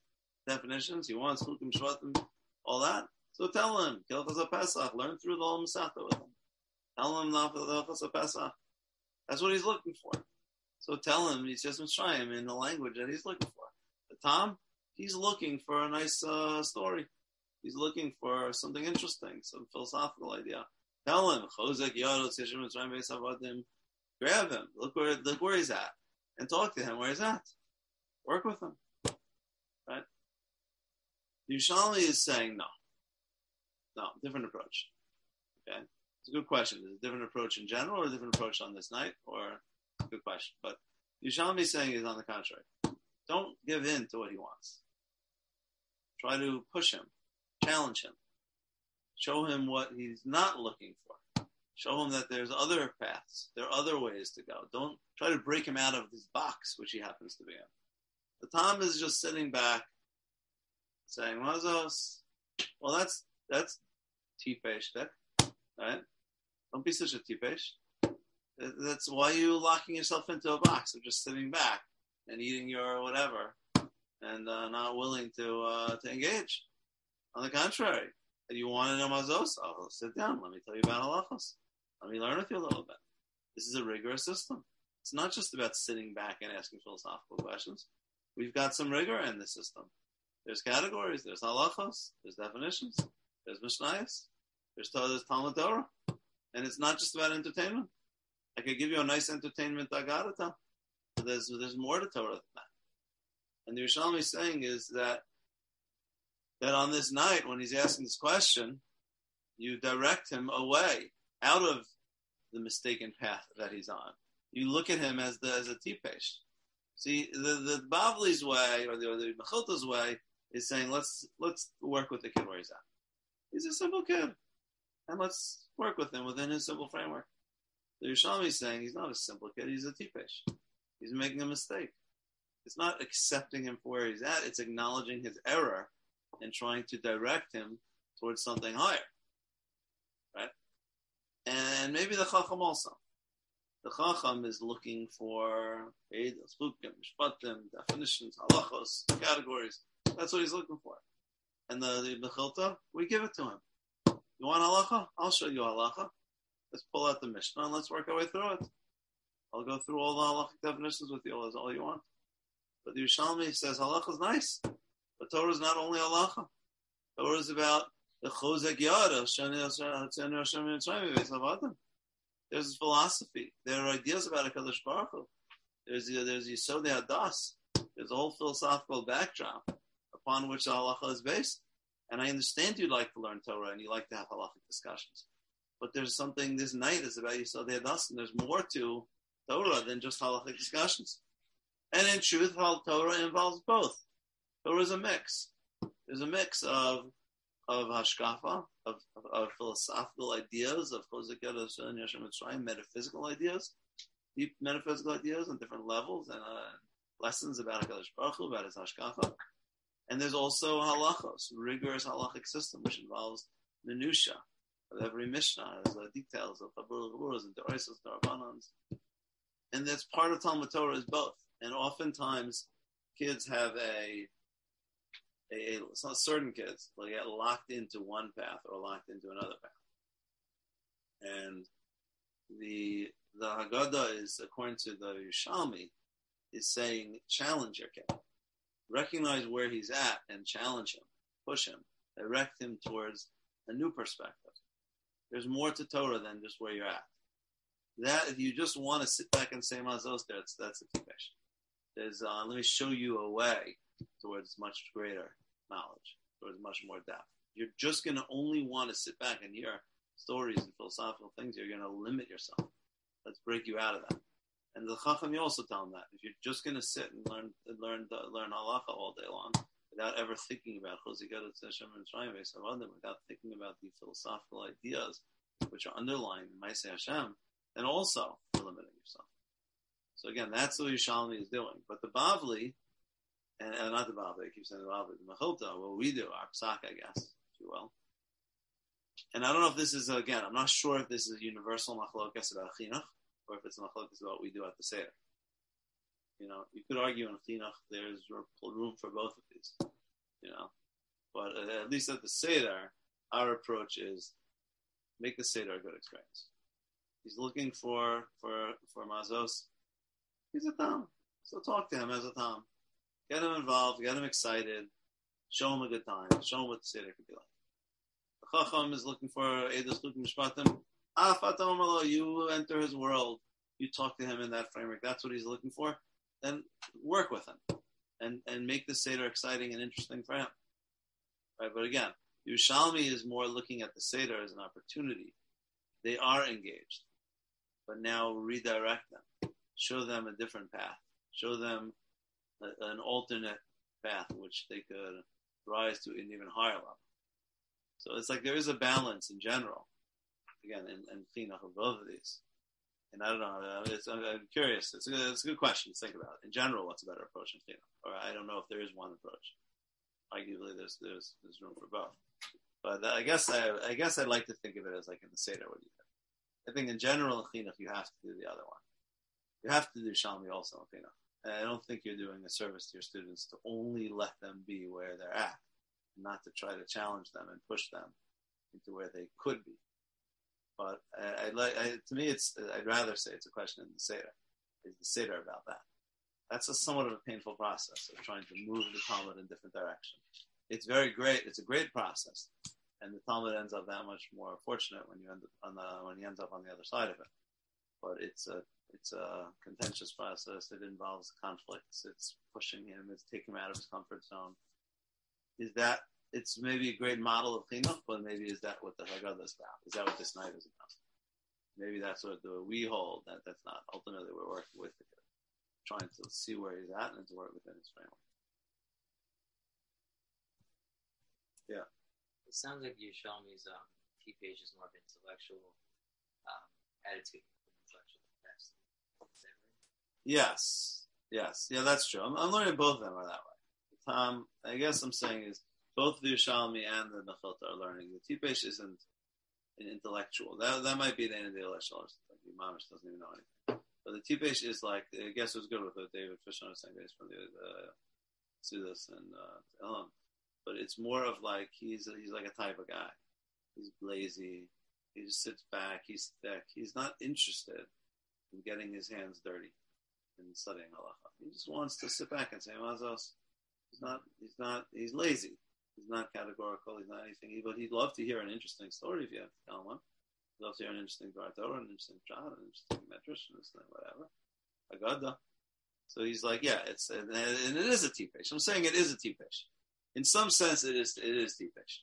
definitions. He wants chukim shvatim, all that. So tell him, Hilchas Pesach, learn through the whole Masechta with him. Tell him the Hilchas Pesach. That's what he's looking for. So tell him he's just Mitzrayim in the language that he's looking for. But Tom, he's looking for a nice uh, story. He's looking for something interesting, some philosophical idea. Tell him, Chozek Yadot Yeshua Mitzrayim Beis Grab him. Look where look where he's at, and talk to him where he's at. Work with him. Right? Yerushalmi is saying no. No, different approach. Okay, it's a good question. Is it a different approach in general, or a different approach on this night, or good question. But Yerushalmi is saying is on the contrary. Don't give in to what he wants. Try to push him, challenge him, show him what he's not looking for. Show him that there's other paths, there are other ways to go. Don't try to break him out of this box which he happens to be in. The Tom is just sitting back, saying, "Mazos." Well, that's that's tipesh dick, right? Don't be such a tipesh. That's why you locking yourself into a box of just sitting back and eating your whatever and uh, not willing to uh, to engage. On the contrary, you want to know mazos, oh, sit down. Let me tell you about halachos. Let me learn with you a little bit. This is a rigorous system. It's not just about sitting back and asking philosophical questions. We've got some rigor in the system. There's categories. There's halachos. There's definitions. There's mishnayos. There's, there's Talmud Torah. And it's not just about entertainment. I could give you a nice entertainment agarata. But there's, there's more to Torah than that. And the Yerushalmi is saying is that that on this night, when he's asking this question, you direct him away out of the mistaken path that he's on. You look at him as the as a tipesh. See, the the Bavli's way or the, the Mechilta's way is saying let's let's work with the kid where he's at. He's a simple kid, and let's work with him within his simple framework. The Yerushalmi is saying he's not a simple kid; he's a tipesh. He's making a mistake. It's not accepting him for where he's at; it's acknowledging his error and trying to direct him towards something higher. Right? And maybe the Chacham also. The Chacham is looking for definitions, halachos, categories. That's what he's looking for. And the, the Mechilta, we give it to him. You want halacha? I'll show you halacha. Let's pull out the Mishnah and let's work our way through it. I'll go through all the halachic definitions with you. That's all you want. But the Yerushalmi says halacha is nice. But Torah is not only halacha. Torah is about the chozek yada. There's philosophy. There are ideas about a Kadosh Baruch Hu. There's there's Yisod Hadas. There's a whole philosophical backdrop upon which the halacha is based. And I understand you'd like to learn Torah and you like to have halachic discussions. But there's something this night is about Yisod Hadas, and there's more to Torah than just halachic discussions. And in truth, hal Torah involves both. Torah is a mix. There's a mix of of hashkafa, of, of, of philosophical ideas, of metaphysical ideas, deep metaphysical ideas on different levels, and uh, lessons about Hakadosh Baruch Hu, about his hashkafa. And there's also halachos, rigorous halachic system, which involves minutia of every mishnah, uh, details of chaburas and derisas, darabanans. And that's part of Talmud Torah is both. And oftentimes, kids have a a, a certain kids will get locked into one path or locked into another path. And the the Haggadah is, according to the Yerushalmi, is saying challenge your kid, recognize where he's at, and challenge him, push him, direct him towards a new perspective. There's more to Torah than just where you're at. That if you just want to sit back and say mazos, that's that's a tipesh. There's uh, let me show you a way towards much greater knowledge, towards much more depth. You're just going to only want to sit back and hear stories and philosophical things. You're going to limit yourself. Let's break you out of that. And the Chacham, you also tell them that if you're just going to sit and learn learn learn halacha all day long without ever thinking about Chosigadat Hashem and Shrayim Veisavandim, without thinking about the philosophical ideas which are underlying Maaseh Hashem, then also you're limiting yourself. So again, that's what Yerushalmi is doing. But the Bavli and, and not the Bavli, I keep saying the Bava, the Mechilta, what we do, our psak, I guess, if you will. And I don't know if this is, again, I'm not sure if this is a universal machlokas about chinuch, or if it's a machlokas about what we do at the Seder. You know, you could argue in chinuch there's room for both of these, you know. But uh, at least at the Seder, our approach is make the Seder a good experience. He's looking for, for, for Mazos. He's a Tom. So talk to him as a Tom. Get him involved, get him excited, show him a good time, show him what the Seder could be like. The Chacham is looking for Eidos Chukim Mishpatim. You enter his world, you talk to him in that framework. That's what he's looking for. Then work with him and, and make the Seder exciting and interesting for him. Right? But again, Yerushalmi is more looking at the Seder as an opportunity. They are engaged, but now redirect them, show them a different path, show them an alternate path which they could rise to an even higher level. So it's like there is a balance in general, again, in, in chinuch of both of these. And I don't know. It's, I'm curious. It's a, it's a good question to think about. In general, what's a better approach in chinuch? Or I don't know if there is one approach. Arguably, there's there's there's room for both. But I guess I, I guess I'd like to think of it as like in the Seder. What do you think? I think in general in Chinuch you have to do the other one. You have to do Shalmi also in Chinuch. And I don't think you're doing a service to your students to only let them be where they're at, not to try to challenge them and push them into where they could be. But I, I like I, to me, it's I'd rather say it's a question in the Seder. Is the Seder about that? That's a somewhat of a painful process of trying to move the Talmud in different directions. It's very great. It's a great process, and the Talmud ends up that much more fortunate when you end up on the when he ends up on the other side of it. But it's a it's a contentious process. It involves conflicts. It's pushing him. It's taking him out of his comfort zone. Is that it's maybe a great model of chinuch, but maybe is that what the Haggadah is about? Is that what this night is about? Maybe that's what the, we hold. That that's not ultimately we're working with trying to see where he's at and to work within his framework. Yeah. It sounds like Yerushalmi's um, Tipesh is more of an intellectual um, attitude intellectual capacity. Is that right? Yes. Yes. Yeah, that's true. I'm, I'm learning both of them are that way. Um, I guess I'm saying is both the Yerushalmi and the Mechilta are learning. The Tipesh isn't an intellectual. That that might be the end of the or something. The Mamish doesn't even know anything. But the Tipesh is like, I guess it was good with what David Fisher was saying, based from the uh, Sudas and uh, Elam. But it's more of like, he's he's like a type of guy. He's lazy. He just sits back. He's thick. He's not interested in getting his hands dirty and studying halacha. He just wants to sit back and say mazos. He's not. He's not. He's lazy. He's not categorical. He's not anything. But he'd love to hear an interesting story if you have to tell one. He'd love to hear an interesting Torah, an interesting shot, an interesting medrash, an interesting whatever. Agada. So he's like, yeah, it's and, and it is a tipesh. I'm saying it is a tipesh. In some sense, it is it is tipesh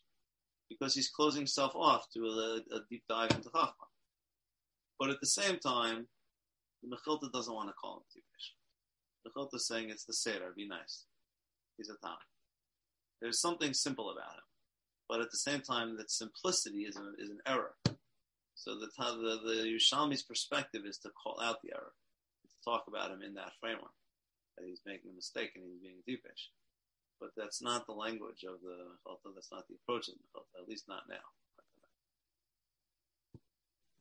because he's closing himself off to a, a deep dive into chachma. But at the same time, the Mechilta doesn't want to call him tipesh. Mechilta is saying it's the seder. Be nice. He's a tam. There's something simple about him, but at the same time, that simplicity is an, is an error. So the, the the Yerushalmi's perspective is to call out the error, to talk about him in that framework that he's making a mistake and he's being deepish. But that's not the language of the Mechilta. That's not the approach of the Mechilta, at least not now.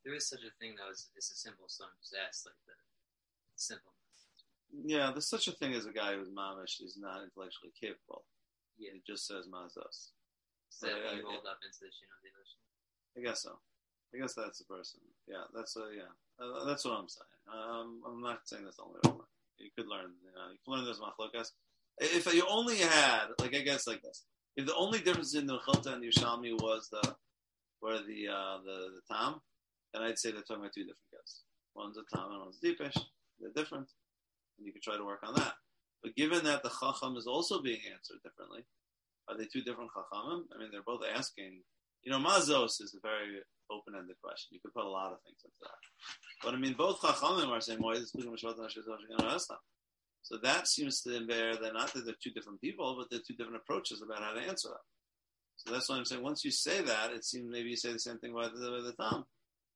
There is such a thing though as, as a simple son just asked like the simple. Yeah, there's such a thing as a guy who's mamish is not intellectually capable. Yeah. It just says mazos. So that I- when you I- rolled up into you know, the. I guess so. I guess that's the person. Yeah, that's a yeah. Uh, that's what I'm saying. Um, I'm not saying that's the only way. You could learn. You know, you can learn this machlokas. If you only had, like I guess, like this. If the only difference in the Mechilta and the Yerushalmi was the, were the uh, the the Tam, then I'd say they're talking about two different guys. One's a Tam and one's a Deepish. They're different, and you could try to work on that. But given that the Chacham is also being answered differently, are they two different Chachamim? I mean, they're both asking. You know, Mazos is a very open-ended question. You could put a lot of things into that. But I mean, both Chachamim are saying, "Why is this So that seems to bear that not that they're two different people, but they're two different approaches about how to answer that. So that's why I'm saying once you say that, it seems maybe you say the same thing about the, the Tom.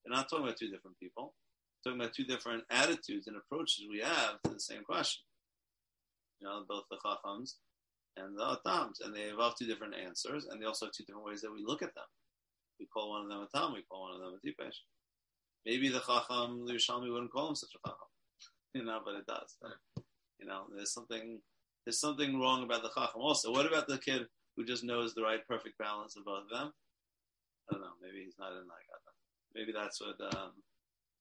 You're not talking about two different people. You're talking about two different attitudes and approaches we have to the same question. You know, both the Chachams and the Atams. and they involve two different answers, and they also have two different ways that we look at them. We call one of them a Tam, we call one of them a Tipesh. Maybe the Chacham, the Yerushalmi wouldn't call him such a Chacham, you know, but it does. You know, there's something there's something wrong about the Chacham. Also, what about the kid who just knows the right perfect balance of both of them? I don't know. Maybe he's not in that. Maybe that's what um,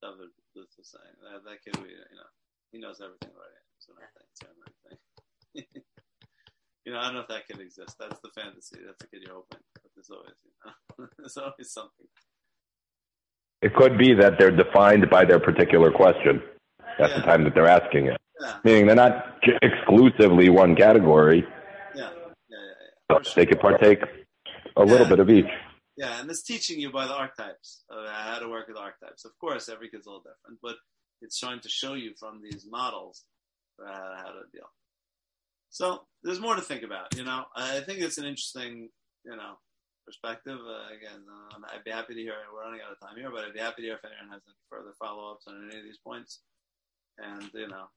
David Lutz was saying. That, that kid, you know, he knows everything right. So everything, everything. you know, I don't know if that kid exist. That's the fantasy. That's the kid you're hoping. But there's always, you know, there's always something. It could be that they're defined by their particular question at the time that they're asking it. Yeah. Meaning they're not exclusively one category. Yeah, yeah, yeah. yeah. but They could partake a little Yeah. bit of each. Yeah, and it's teaching you by the archetypes of how to work with archetypes. Of course, every kid's a little different, but it's trying to show you from these models uh, how to deal. So there's more to think about. You know, I think it's an interesting, you know, perspective. Uh, again, uh, I'd be happy to hear. We're running out of time here, but I'd be happy to hear if anyone has any further follow-ups on any of these points. And you know,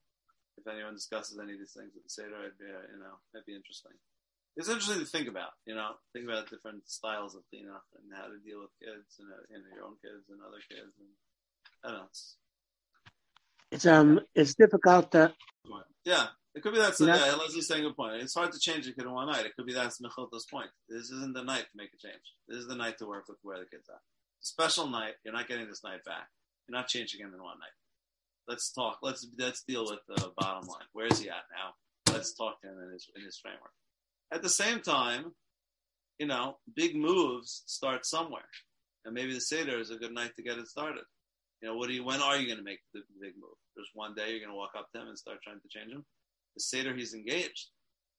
if anyone discusses any of these things at the Seder, it'd be, uh, you know, it'd be interesting. it's interesting to think about. You know, think about different styles of cleanup and how to deal with kids and, uh, and your own kids and other kids. And I don't know. It's, It's um, it's difficult to. yeah, it could be that's Yeah. yeah. Leslie's saying a point. It's hard to change a kid in one night. It could be that's Mechilta's point. This isn't the night to make a change. This is the night to work with where the kids are. Special night. You're not getting this night back. You're not changing him in one night. Let's talk. Let's let's deal with the bottom line. Where is he at now? Let's talk to him in his in his framework. At the same time, you know, big moves start somewhere, and maybe the seder is a good night to get it started. You know, what do you? When are you going to make the big move? There's one day you're going to walk up to him and start trying to change him. The seder he's engaged.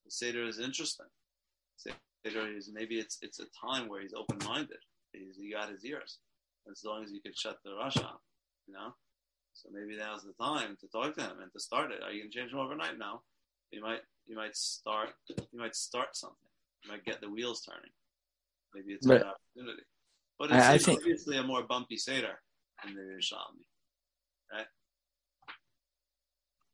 The seder is interesting. Seder is maybe it's it's a time where he's open minded. He's he got his ears. As long as you can shut the rush off, you know. So maybe now's the time to talk to him and to start it. Are you going to change him overnight? No. You might you might start you might start something. You might get the wheels turning. Maybe it's a But- good opportunity. But it's, I- I it's think- obviously a more bumpy seder than the Yerushalmi. Um, right?